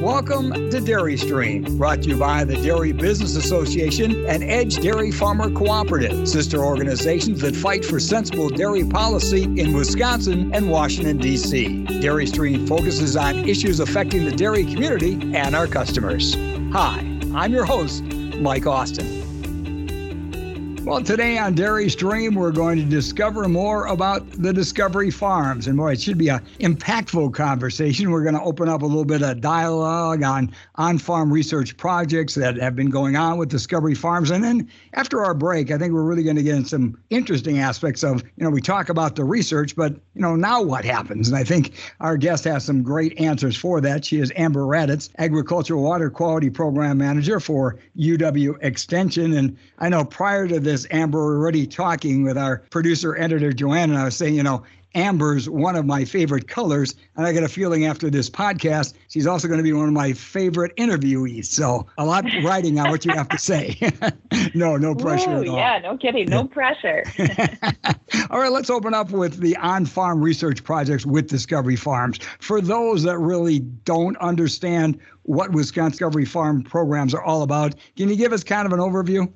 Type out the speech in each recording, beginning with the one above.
Welcome to Dairy Stream, brought to you by the Dairy Business Association and Edge Dairy Farmer Cooperative, sister organizations that fight for sensible dairy policy in Wisconsin and Washington, D.C. Dairy Stream focuses on issues affecting the dairy community and our customers. Hi, I'm your host, Mike Austin. Well, today on Dairy Stream, we're going to discover more about the Discovery Farms. And boy, it should be an impactful conversation. We're going to open up a little bit of dialogue on on farm research projects that have been going on with Discovery Farms. And then after our break, I think we're really going to get in some interesting aspects of, you know, we talk about the research, but, you know, now what happens? And I think our guest has some great answers for that. She is Amber Radatz, Agricultural Water Quality Program Manager for UW Extension. And I know prior to this, this, Amber, already talking with our producer editor, Joanne, and I was saying, you know, amber's one of my favorite colors. And I got a feeling after this podcast, she's also going to be one of my favorite interviewees. So a lot writing on what you have to say. no, no pressure Ooh, at all. Yeah, no kidding. No pressure. all right, let's open up with the on farm research projects with Discovery Farms. For those that really don't understand what Wisconsin Discovery Farm programs are all about, can you give us kind of an overview?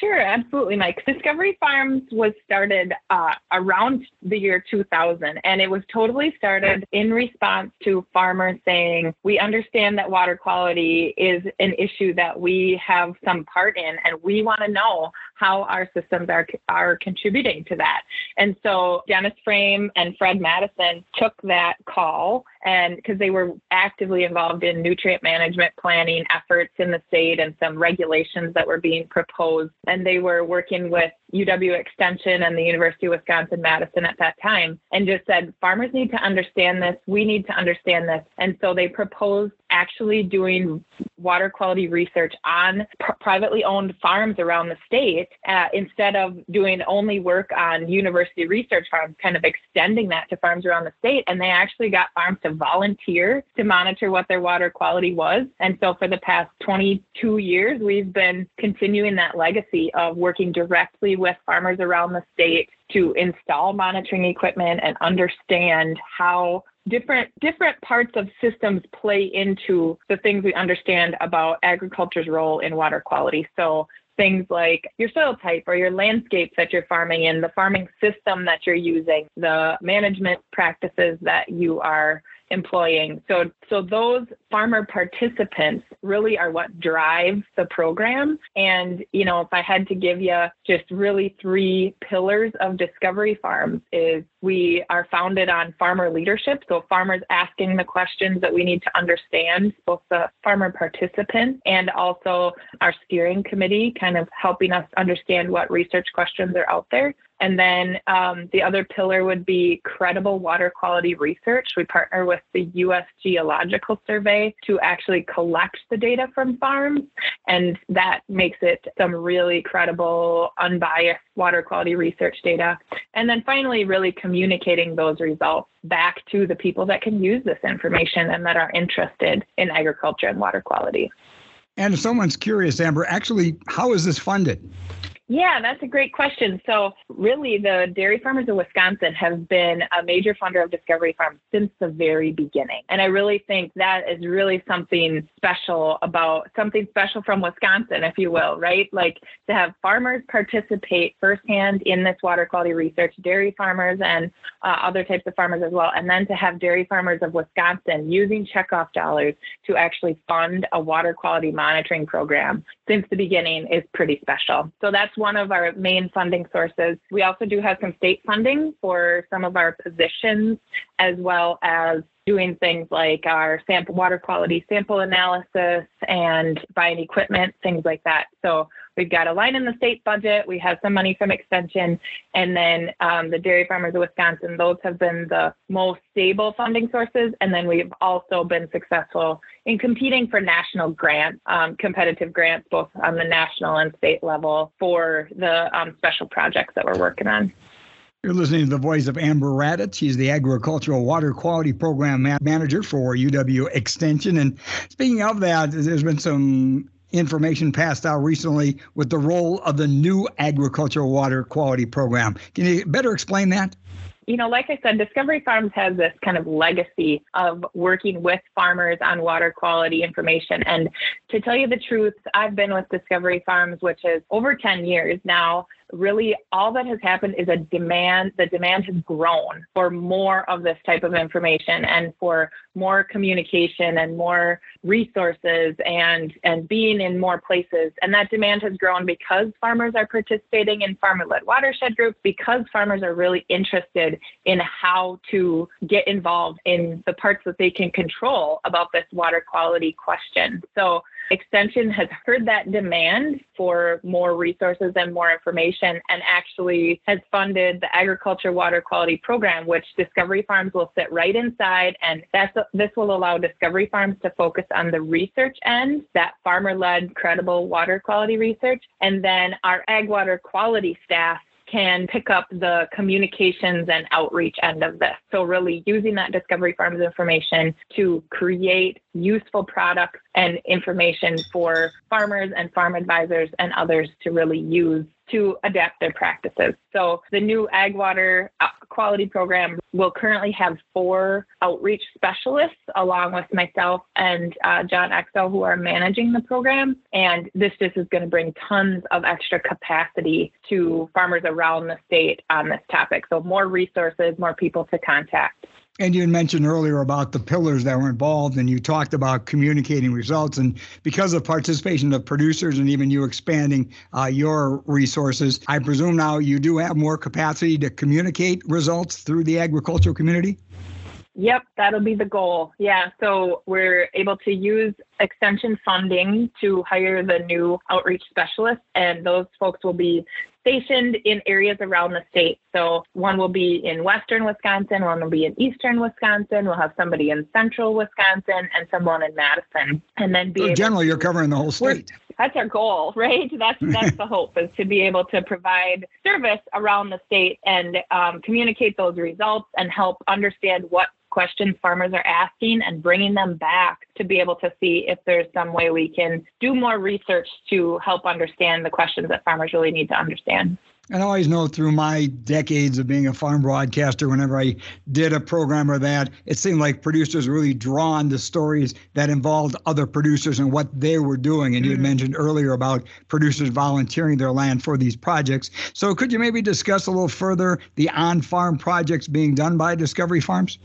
Sure, absolutely, Mike. Discovery Farms was started uh, around the year 2000, and it was totally started in response to farmers saying, We understand that water quality is an issue that we have some part in, and we want to know how our systems are, are contributing to that. And so Dennis Frame and Fred Madison took that call and because they were actively involved in nutrient management planning efforts in the state and some regulations that were being proposed. And they were working with UW Extension and the University of Wisconsin Madison at that time and just said, farmers need to understand this. We need to understand this. And so they proposed actually doing water quality research on pr- privately owned farms around the state uh, instead of doing only work on university research farms, kind of extending that to farms around the state. And they actually got farms to volunteer to monitor what their water quality was. And so for the past 22 years, we've been continuing that legacy of working directly with farmers around the state to install monitoring equipment and understand how different different parts of systems play into the things we understand about agriculture's role in water quality. So things like your soil type or your landscapes that you're farming in, the farming system that you're using, the management practices that you are employing. So, so those farmer participants really are what drives the program. And, you know, if I had to give you just really three pillars of Discovery Farms is we are founded on farmer leadership. So farmers asking the questions that we need to understand, both the farmer participants and also our steering committee kind of helping us understand what research questions are out there. And then um, the other pillar would be credible water quality research. We partner with the U.S. Geological Survey to actually collect the data from farms, and that makes it some really credible, unbiased water quality research data. And then finally, really communicating those results back to the people that can use this information and that are interested in agriculture and water quality. And if someone's curious, Amber, actually, how is this funded? Yeah, that's a great question. So, really, the Dairy Farmers of Wisconsin have been a major funder of Discovery Farms since the very beginning. And I really think that is really something special about something special from Wisconsin, if you will, right? Like to have farmers participate firsthand in this water quality research, dairy farmers and uh, other types of farmers as well. And then to have Dairy Farmers of Wisconsin using checkoff dollars to actually fund a water quality monitoring program since the beginning is pretty special. So, that's that's one of our main funding sources. We also do have some state funding for some of our positions, as well as doing things like our sample water quality sample analysis and buying equipment, things like that. So we've got a line in the state budget. We have some money from extension, and then um, the Dairy Farmers of Wisconsin. Those have been the most stable funding sources, and then we've also been successful in competing for national grants, um, competitive grants, both on the national and state level for the um, special projects that we're working on. You're listening to the voice of Amber Radatz. She's the Agricultural Water Quality Program Manager for UW Extension. And speaking of that, there's been some information passed out recently with the role of the new Agricultural Water Quality Program. Can you better explain that? you know, like I said, Discovery Farms has this kind of legacy of working with farmers on water quality information. And to tell you the truth, I've been with Discovery Farms, which is over 10 years now really all that has happened is a demand the demand has grown for more of this type of information and for more communication and more resources and and being in more places. And that demand has grown because farmers are participating in farmer led watershed groups because farmers are really interested in how to get involved in the parts that they can control about this water quality question. So Extension has heard that demand for more resources and more information and actually has funded the agriculture water quality program, which Discovery Farms will sit right inside. And that's, this will allow Discovery Farms to focus on the research end, that farmer led credible water quality research. And then our ag water quality staff can pick up the communications and outreach end of this. So, really using that Discovery Farms information to create useful products and information for farmers and farm advisors and others to really use to adapt their practices. So the new ag water uh, quality program will currently have four outreach specialists along with myself and uh, John Exel who are managing the program. And this just is going to bring tons of extra capacity to farmers around the state on this topic. So more resources, more people to contact. And you mentioned earlier about the pillars that were involved, and you talked about communicating results. And because of participation of producers and even you expanding uh, your resources, I presume now you do have more capacity to communicate results through the agricultural community? Yep, that'll be the goal. Yeah, so we're able to use extension funding to hire the new outreach specialists, and those folks will be stationed in areas around the state. So one will be in western Wisconsin, one will be in eastern Wisconsin. We'll have somebody in central Wisconsin and someone in Madison. And then be so generally you're covering the whole state. That's our goal, right? That's that's the hope is to be able to provide service around the state and um, communicate those results and help understand what questions farmers are asking and bringing them back to be able to see if there's some way we can do more research to help understand the questions that farmers really need to understand. And I always know through my decades of being a farm broadcaster, whenever I did a program or that, it seemed like producers really drawn to stories that involved other producers and what they were doing. And you had mm-hmm. mentioned earlier about producers volunteering their land for these projects. So could you maybe discuss a little further the on farm projects being done by Discovery Farms?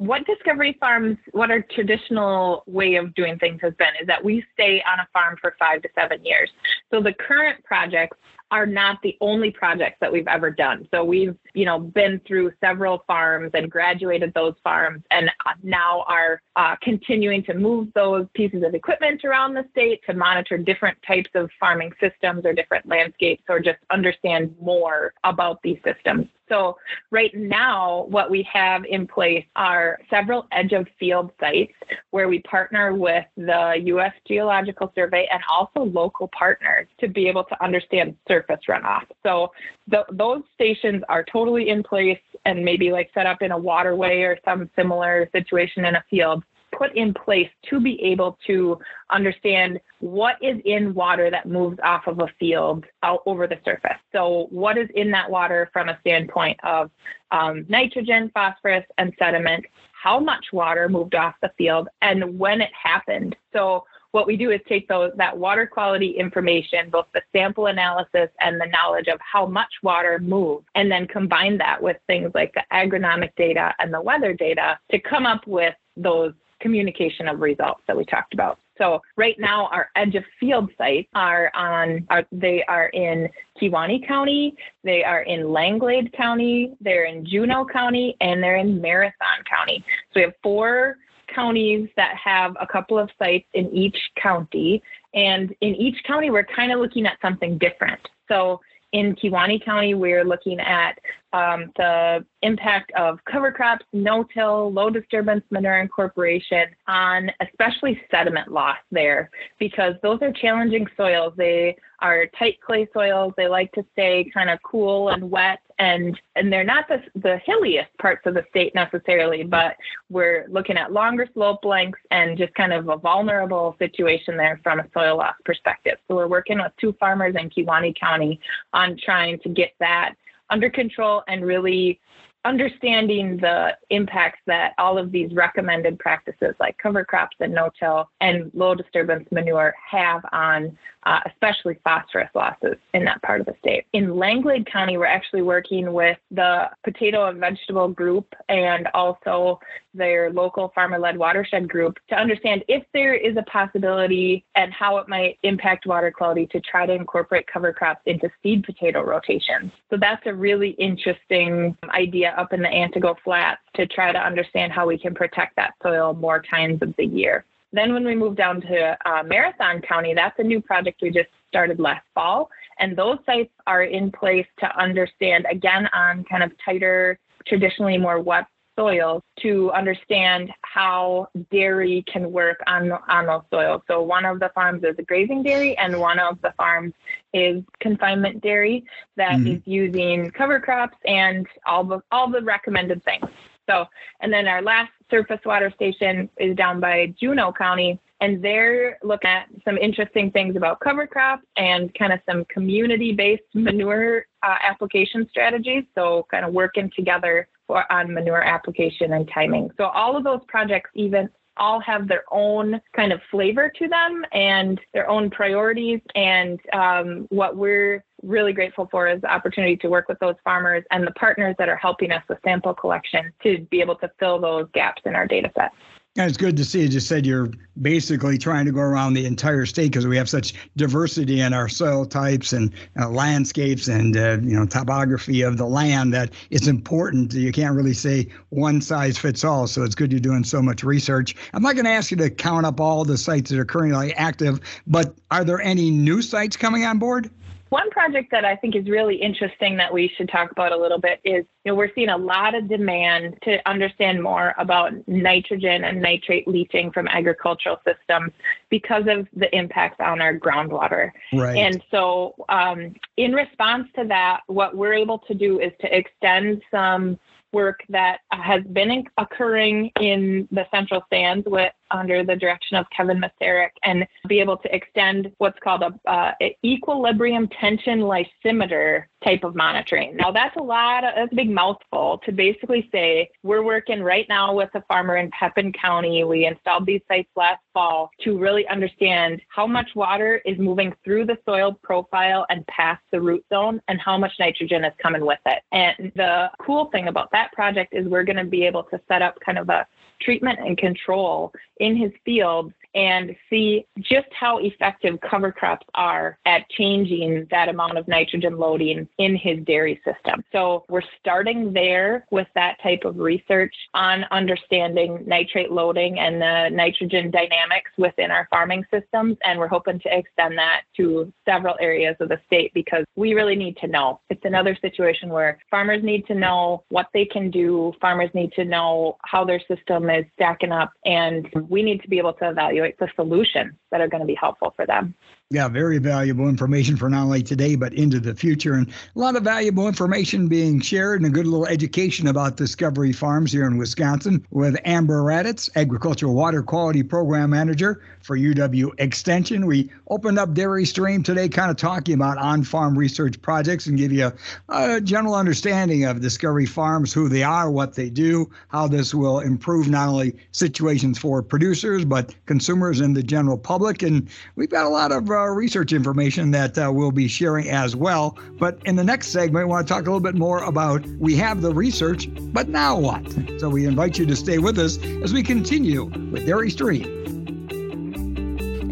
What Discovery Farms, what our traditional way of doing things has been is that we stay on a farm for five to seven years. So the current projects are not the only projects that we've ever done. So we've, you know, been through several farms and graduated those farms and now are uh, continuing to move those pieces of equipment around the state to monitor different types of farming systems or different landscapes or just understand more about these systems. So right now, what we have in place are several edge of field sites where we partner with the U.S. Geological Survey and also local partners to be able to understand surface runoff. So the, those stations are totally in place and maybe like set up in a waterway or some similar situation in a field put in place to be able to understand what is in water that moves off of a field out over the surface. So, what is in that water from a standpoint of um, nitrogen, phosphorus, and sediment? How much water moved off the field and when it happened. So, what we do is take those that water quality information, both the sample analysis and the knowledge of how much water moved, and then combine that with things like the agronomic data and the weather data to come up with those communication of results that we talked about. So right now, our edge of field sites are on. Are, they are in Kewaunee County, they are in Langlade County, they're in Juneau County, and they're in Marathon County. So we have four counties that have a couple of sites in each county, and in each county, we're kind of looking at something different. So in Kewaunee County, we're looking at um, the impact of cover crops, no-till, low disturbance manure incorporation on especially sediment loss there because those are challenging soils. They are tight clay soils. They like to stay kind of cool and wet and and they're not the, the hilliest parts of the state necessarily, but we're looking at longer slope lengths and just kind of a vulnerable situation there from a soil loss perspective. So we're working with two farmers in Kewaunee County on trying to get that under control and really understanding the impacts that all of these recommended practices like cover crops and no-till and low disturbance manure have on uh, especially phosphorus losses in that part of the state. In Langlade County, we're actually working with the potato and vegetable group and also their local farmer-led watershed group to understand if there is a possibility and how it might impact water quality to try to incorporate cover crops into seed potato rotations. So that's a really interesting idea up in the Antigo Flats to try to understand how we can protect that soil more times of the year. Then when we move down to uh, Marathon County, that's a new project we just started last fall. And those sites are in place to understand, again, on kind of tighter, traditionally more wet soils to understand how dairy can work on on those soils. So one of the farms is a grazing dairy, and one of the farms is confinement dairy that mm-hmm. is using cover crops and all the all the recommended things. So, and then our last surface water station is down by Juneau County, and they're looking at some interesting things about cover crops and kind of some community-based manure uh, application strategies. So, kind of working together for, on manure application and timing. So, all of those projects even all have their own kind of flavor to them and their own priorities. And um, what we're really grateful for is the opportunity to work with those farmers and the partners that are helping us with sample collection to be able to fill those gaps in our data set. It's good to see. You just said you're basically trying to go around the entire state because we have such diversity in our soil types and uh, landscapes and uh, you know topography of the land that it's important. You can't really say one size fits all. So it's good you're doing so much research. I'm not going to ask you to count up all the sites that are currently active, but are there any new sites coming on board? One project that I think is really interesting that we should talk about a little bit is, you know, we're seeing a lot of demand to understand more about nitrogen and nitrate leaching from agricultural systems because of the impacts on our groundwater. Right. And so, um, in response to that, what we're able to do is to extend some work that has been occurring in the central sands with under the direction of Kevin Masarik and be able to extend what's called a uh, equilibrium tension lysimeter type of monitoring. Now that's a lot of, that's a big mouthful to basically say we're working right now with a farmer in Pepin County. We installed these sites last fall to really understand how much water is moving through the soil profile and past the root zone and how much nitrogen is coming with it. And the cool thing about that project is we're going to be able to set up kind of a treatment and control in his field and see just how effective cover crops are at changing that amount of nitrogen loading in his dairy system. So we're starting there with that type of research on understanding nitrate loading and the nitrogen dynamics within our farming systems. And we're hoping to extend that to several areas of the state because we really need to know. It's another situation where farmers need to know what they can do, farmers need to know how their system is stacking up, and we need to be able to evaluate evaluate the solutions that are going to be helpful for them. Yeah, very valuable information for not only today, but into the future. And a lot of valuable information being shared and a good little education about Discovery Farms here in Wisconsin with Amber Radatz, Agricultural Water Quality Program Manager for UW Extension. We opened up Dairy Stream today, kind of talking about on farm research projects and give you a, a general understanding of Discovery Farms, who they are, what they do, how this will improve not only situations for producers, but consumers and the general public. And we've got a lot of uh, uh, research information that uh, we'll be sharing as well. But in the next segment, we want to talk a little bit more about we have the research, but now what? So we invite you to stay with us as we continue with Dairy Stream.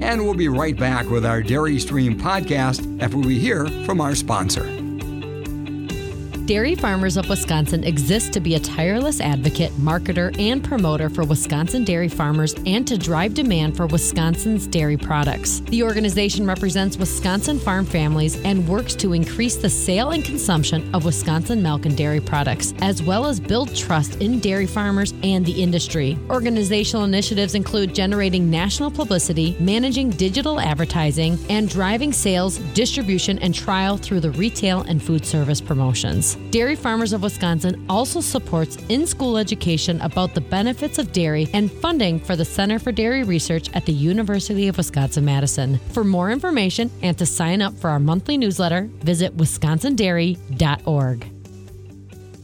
And we'll be right back with our Dairy Stream podcast after we hear from our sponsor. Dairy Farmers of Wisconsin exists to be a tireless advocate, marketer, and promoter for Wisconsin dairy farmers and to drive demand for Wisconsin's dairy products. The organization represents Wisconsin farm families and works to increase the sale and consumption of Wisconsin milk and dairy products, as well as build trust in dairy farmers and the industry. Organizational initiatives include generating national publicity, managing digital advertising, and driving sales, distribution, and trial through the retail and food service promotions. Dairy Farmers of Wisconsin also supports in school education about the benefits of dairy and funding for the Center for Dairy Research at the University of Wisconsin Madison. For more information and to sign up for our monthly newsletter, visit wisconsindairy.org.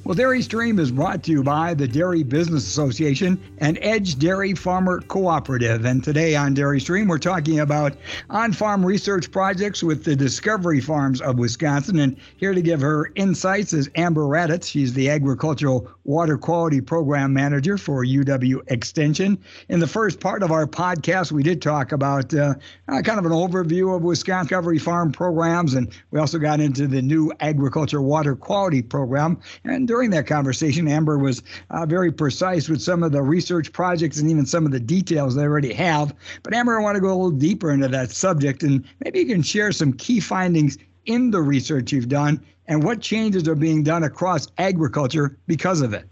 Well, Dairy Stream is brought to you by the Dairy Business Association and Edge Dairy Farmer Cooperative. And today on Dairy Stream, we're talking about on farm research projects with the Discovery Farms of Wisconsin. And here to give her insights is Amber Radatz. She's the Agricultural Water Quality Program Manager for UW Extension. In the first part of our podcast, we did talk about uh, uh, kind of an overview of Wisconsin Discovery Farm programs, and we also got into the new Agriculture Water Quality Program. And during that conversation, Amber was uh, very precise with some of the research projects and even some of the details they already have. But Amber, I want to go a little deeper into that subject, and maybe you can share some key findings in the research you've done and what changes are being done across agriculture because of it.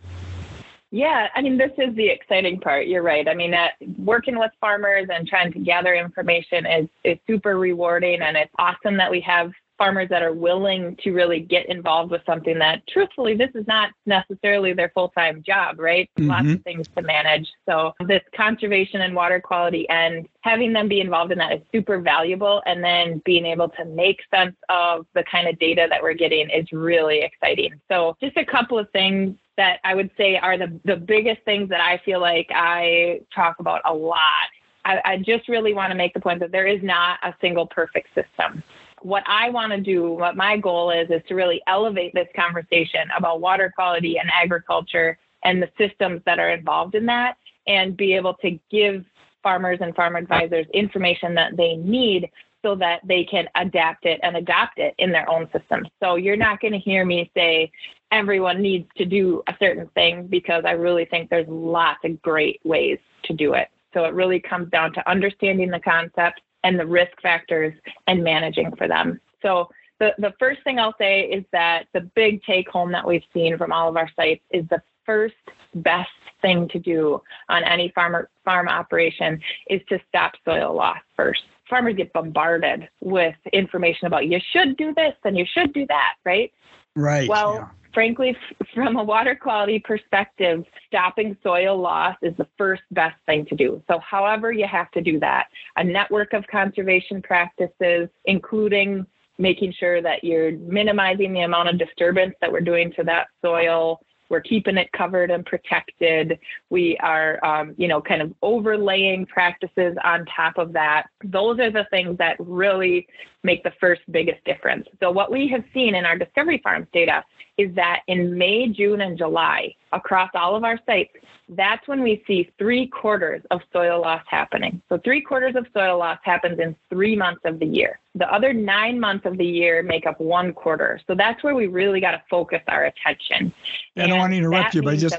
Yeah, I mean, this is the exciting part. You're right. I mean, uh, working with farmers and trying to gather information is, is super rewarding, and it's awesome that we have farmers that are willing to really get involved with something that truthfully this is not necessarily their full-time job right? Mm-hmm. lots of things to manage. So this conservation and water quality and having them be involved in that is super valuable. And then being able to make sense of the kind of data that we're getting is really exciting. So just a couple of things that I would say are the, the biggest things that I feel like I talk about a lot. I, I just really want to make the point that there is not a single perfect system what I want to do, what my goal is, is to really elevate this conversation about water quality and agriculture and the systems that are involved in that and be able to give farmers and farm advisors information that they need so that they can adapt it and adopt it in their own systems. So you're not going to hear me say everyone needs to do a certain thing because I really think there's lots of great ways to do it. So it really comes down to understanding the concept, and the risk factors and managing for them. So the, the first thing I'll say is that the big take home that we've seen from all of our sites is the first best thing to do on any farmer farm operation is to stop soil loss first. Farmers get bombarded with information about you should do this and you should do that, right? Right. Well, yeah frankly, from a water quality perspective, stopping soil loss is the first best thing to do. So, however, you have to do that, a network of conservation practices, including making sure that you're minimizing the amount of disturbance that we're doing to that soil, we're keeping it covered and protected. We are, um, you know, kind of overlaying practices on top of that. Those are the things that really make the first biggest difference. So, what we have seen in our Discovery Farms data is that in May, June, and July, across all of our sites, that's when we see three quarters of soil loss happening. So, three quarters of soil loss happens in three months of the year. The other nine months of the year make up one quarter. So, that's where we really got to focus our attention. I don't want to interrupt you, but just,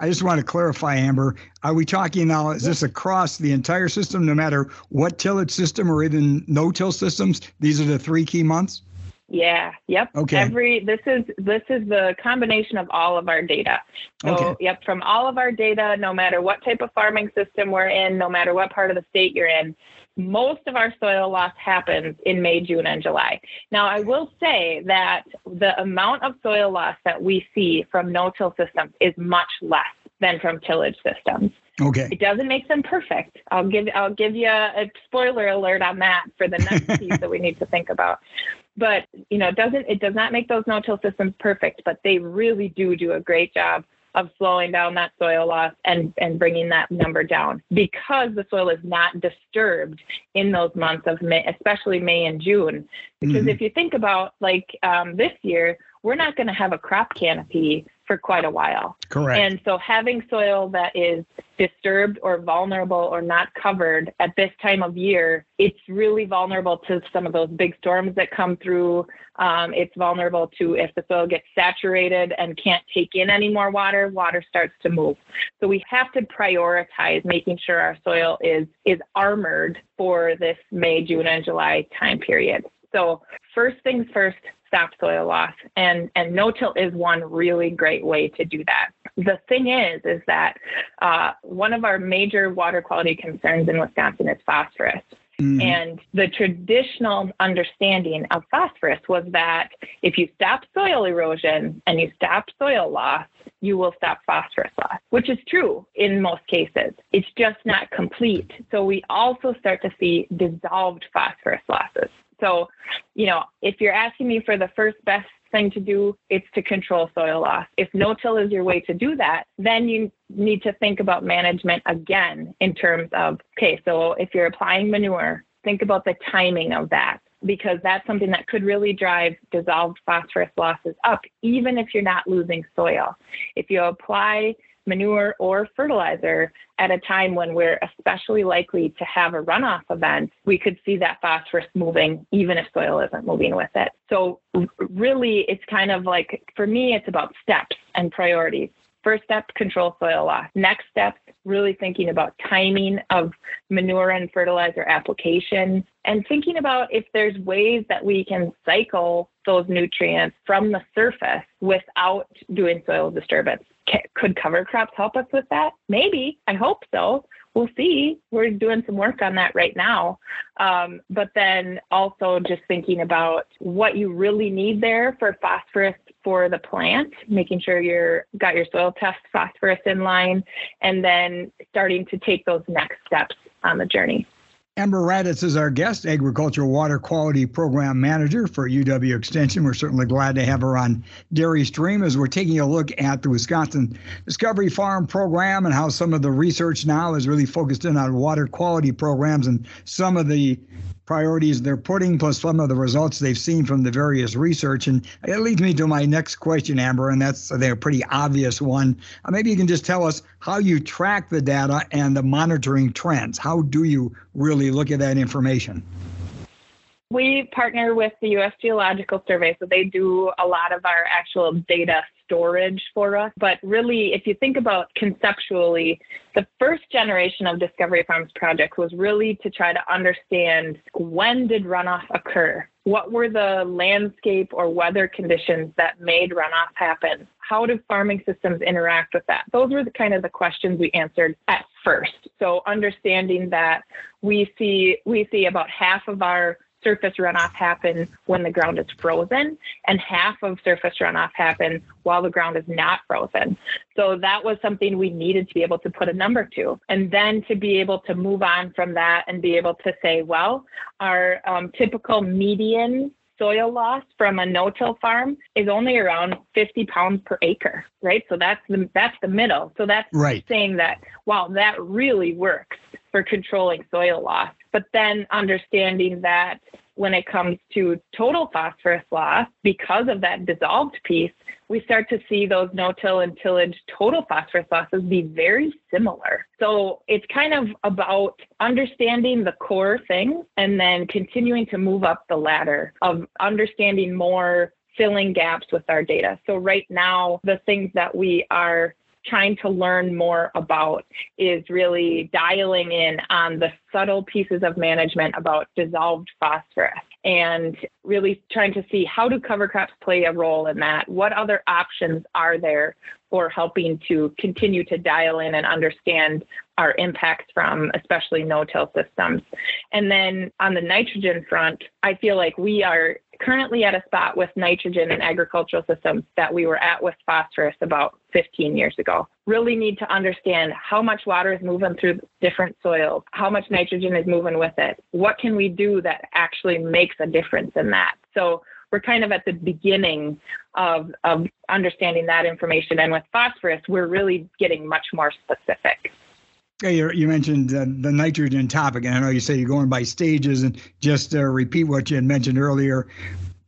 I just want to clarify, Amber. Are we talking now, is this across the entire system, no matter what tillage system or even no till systems? These are the three key months? Yeah. Yep. Okay. Every this is this is the combination of all of our data. So okay. yep, from all of our data, no matter what type of farming system we're in, no matter what part of the state you're in, most of our soil loss happens in May, June, and July. Now, I will say that the amount of soil loss that we see from no-till systems is much less than from tillage systems. Okay. It doesn't make them perfect. I'll give I'll give you a spoiler alert on that for the next piece that we need to think about but you know, it doesn't it does not make those no-till systems perfect, but they really do do a great job of slowing down that soil loss and, and bringing that number down because the soil is not disturbed in those months of May, especially May and June. Because mm-hmm. if you think about like um, this year, we're not going to have a crop canopy for quite a while. Correct. And so having soil that is disturbed or vulnerable or not covered at this time of year, it's really vulnerable to some of those big storms that come through. Um, it's vulnerable to if the soil gets saturated and can't take in any more water, water starts to move. So we have to prioritize making sure our soil is is armored for this May, June, and July time period. So first things first, stop soil loss. And, and no-till is one really great way to do that. The thing is, is that uh, one of our major water quality concerns in Wisconsin is phosphorus. Mm. And the traditional understanding of phosphorus was that if you stop soil erosion and you stop soil loss, you will stop phosphorus loss, which is true in most cases. It's just not complete. So we also start to see dissolved phosphorus losses. So, you know, if you're asking me for the first best thing to do, it's to control soil loss. If no-till is your way to do that, then you need to think about management again in terms of, okay, so if you're applying manure, think about the timing of that because that's something that could really drive dissolved phosphorus losses up, even if you're not losing soil. If you apply manure or fertilizer at a time when we're especially likely to have a runoff event, we could see that phosphorus moving even if soil isn't moving with it. So, really, it's kind of like for me, it's about steps and priorities. First step, control soil loss. Next step, really thinking about timing of manure and fertilizer application and thinking about if there's ways that we can cycle those nutrients from the surface without doing soil disturbance. Could cover crops help us with that? Maybe. I hope so. We'll see. We're doing some work on that right now. Um, but then also just thinking about what you really need there for phosphorus for the plant, making sure you're got your soil test phosphorus in line, and then starting to take those next steps on the journey. Amber Radatz is our guest, Agricultural Water Quality Program Manager for UW Extension. We're certainly glad to have her on Dairy Stream as we're taking a look at the Wisconsin Discovery Farm program and how some of the research now is really focused in on water quality programs and some of the priorities they're putting, plus some of the results they've seen from the various research. And it leads me to my next question, Amber, and that's a pretty obvious one. Uh, maybe you can just tell us how you track the data and the monitoring trends. How do you really look at that information? We partner with the U.S. Geological Survey, so they do a lot of our actual data storage for us. But really, if you think about conceptually, the first generation of Discovery Farms projects was really to try to understand when did runoff occur? What were the landscape or weather conditions that made runoff happen? How do farming systems interact with that? Those were the kind of the questions we answered at first. So understanding that we see we see about half of our surface runoff happen when the ground is frozen, and half of surface runoff happen while the ground is not frozen. So that was something we needed to be able to put a number to. And then to be able to move on from that and be able to say, well, our um, typical median soil loss from a no-till farm is only around 50 pounds per acre, right? So that's the that's the middle. So that's right. saying that wow, that really works for controlling soil loss. But then understanding that when it comes to total phosphorus loss, because of that dissolved piece, we start to see those no-till and tillage total phosphorus losses be very similar. So it's kind of about understanding the core things and then continuing to move up the ladder of understanding more filling gaps with our data. So right now, the things that we are trying to learn more about is really dialing in on the subtle pieces of management about dissolved phosphorus and really trying to see how do cover crops play a role in that? What other options are there for helping to continue to dial in and understand our impacts from especially no-till systems. And then on the nitrogen front, I feel like we are currently at a spot with nitrogen in agricultural systems that we were at with phosphorus about 15 years ago. Really need to understand how much water is moving through different soils, how much nitrogen is moving with it. What can we do that actually makes a difference in that? So we're kind of at the beginning of, of understanding that information. And with phosphorus, we're really getting much more specific. You, you mentioned uh, the nitrogen topic, and I know you say you're going by stages. And just to repeat what you had mentioned earlier,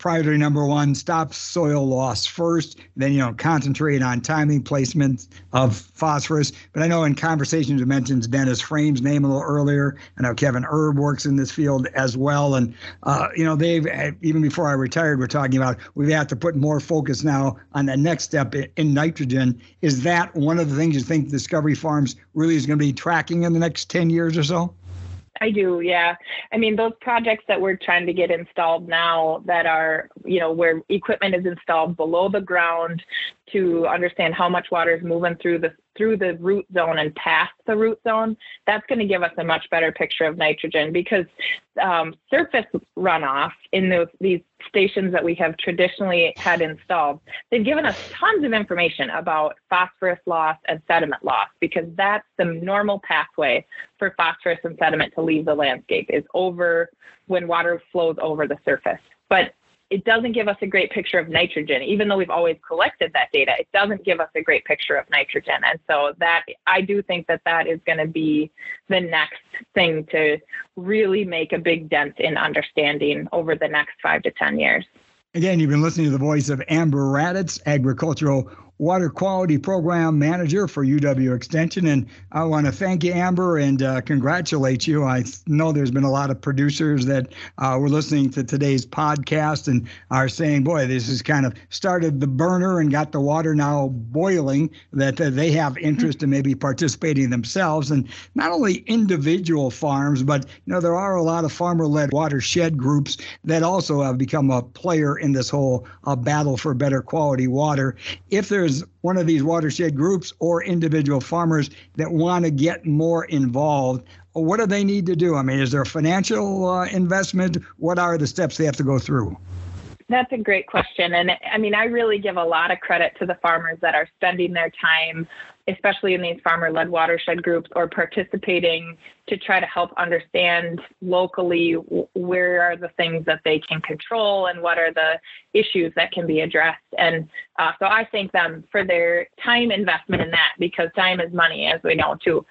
priority number one, stop soil loss first. Then, you know, concentrate on timing placement of phosphorus. But I know in conversations you mentioned Dennis Frame's name a little earlier. I know Kevin Erb works in this field as well. And, uh, you know, they've, even before I retired, we're talking about we have to put more focus now on the next step in nitrogen. Is that one of the things you think Discovery Farms really is going to be tracking in the next 10 years or so? I do, yeah. I mean, those projects that we're trying to get installed now that are, you know, where equipment is installed below the ground to understand how much water is moving through the through the root zone and past the root zone, that's going to give us a much better picture of nitrogen because um, surface runoff in those, these stations that we have traditionally had installed, they've given us tons of information about phosphorus loss and sediment loss because that's the normal pathway for phosphorus and sediment to leave the landscape is over when water flows over the surface. But it doesn't give us a great picture of nitrogen. Even though we've always collected that data, it doesn't give us a great picture of nitrogen. And so that I do think that that is going to be the next thing to really make a big dent in understanding over the next five to 10 years. Again, you've been listening to the voice of Amber Radatz, agricultural Water Quality Program Manager for UW Extension. And I want to thank you, Amber, and uh, congratulate you. I know there's been a lot of producers that uh, were listening to today's podcast and are saying, boy, this has kind of started the burner and got the water now boiling, that uh, they have interest in maybe participating themselves. And not only individual farms, but you know there are a lot of farmer-led watershed groups that also have become a player in this whole uh, battle for better quality water. If there's there's one of these watershed groups or individual farmers that want to get more involved, what do they need to do? I mean, is there a financial uh, investment? What are the steps they have to go through? That's a great question. And I mean, I really give a lot of credit to the farmers that are spending their time, especially in these farmer led watershed groups, or participating to try to help understand locally where are the things that they can control and what are the issues that can be addressed. And uh, so I thank them for their time investment in that because time is money, as we know, too.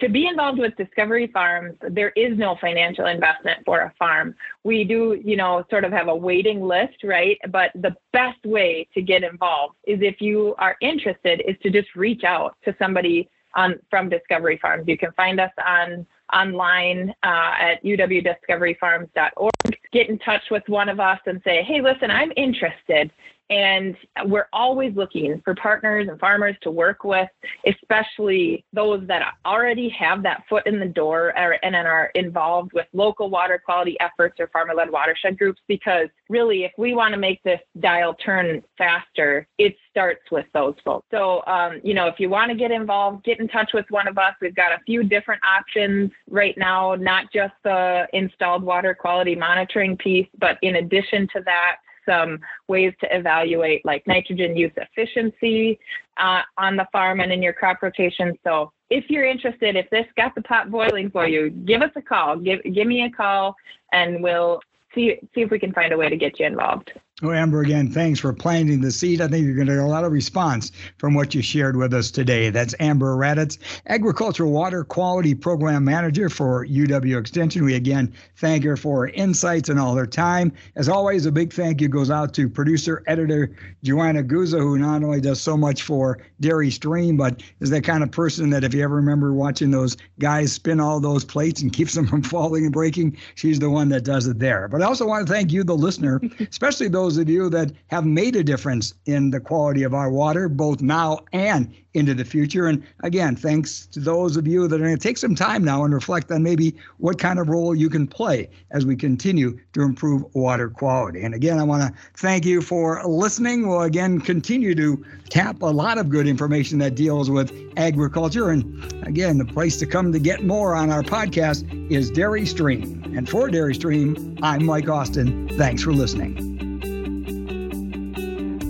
To be involved with Discovery Farms, there is no financial investment for a farm. We do, you know, sort of have a waiting list, right? But the best way to get involved is if you are interested, is to just reach out to somebody on from Discovery Farms. You can find us on online uh, at uwdiscoveryfarms.org. Get in touch with one of us and say, hey, listen, I'm interested. And we're always looking for partners and farmers to work with, especially those that already have that foot in the door and are involved with local water quality efforts or farmer led watershed groups. Because really, if we want to make this dial turn faster, it starts with those folks. So, um, you know, if you want to get involved, get in touch with one of us. We've got a few different options right now, not just the installed water quality monitoring piece, but in addition to that, some ways to evaluate like nitrogen use efficiency uh, on the farm and in your crop rotation. So if you're interested, if this got the pot boiling for you, give us a call. Give give me a call, and we'll see see if we can find a way to get you involved. Oh, Amber, again, thanks for planting the seed. I think you're going to get a lot of response from what you shared with us today. That's Amber Radatz, Agricultural Water Quality Program Manager for UW Extension. We again thank her for her insights and all her time. As always, a big thank you goes out to producer, editor Joanna Guza, who not only does so much for Dairy Stream, but is that kind of person that if you ever remember watching those guys spin all those plates and keeps them from falling and breaking, she's the one that does it there. But I also want to thank you, the listener, especially those those of you that have made a difference in the quality of our water, both now and into the future. And again, thanks to those of you that are going to take some time now and reflect on maybe what kind of role you can play as we continue to improve water quality. And again, I want to thank you for listening. We'll again continue to tap a lot of good information that deals with agriculture. And again, the place to come to get more on our podcast is Dairy Stream. And for Dairy Stream, I'm Mike Austin. Thanks for listening.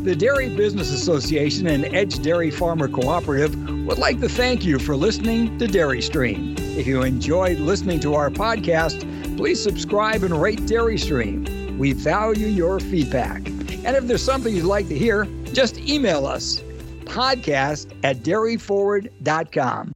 The Dairy Business Association and Edge Dairy Farmer Cooperative would like to thank you for listening to Dairy Stream. If you enjoyed listening to our podcast, please subscribe and rate Dairy Stream. We value your feedback. And if there's something you'd like to hear, just email us podcast at dairyforward.com.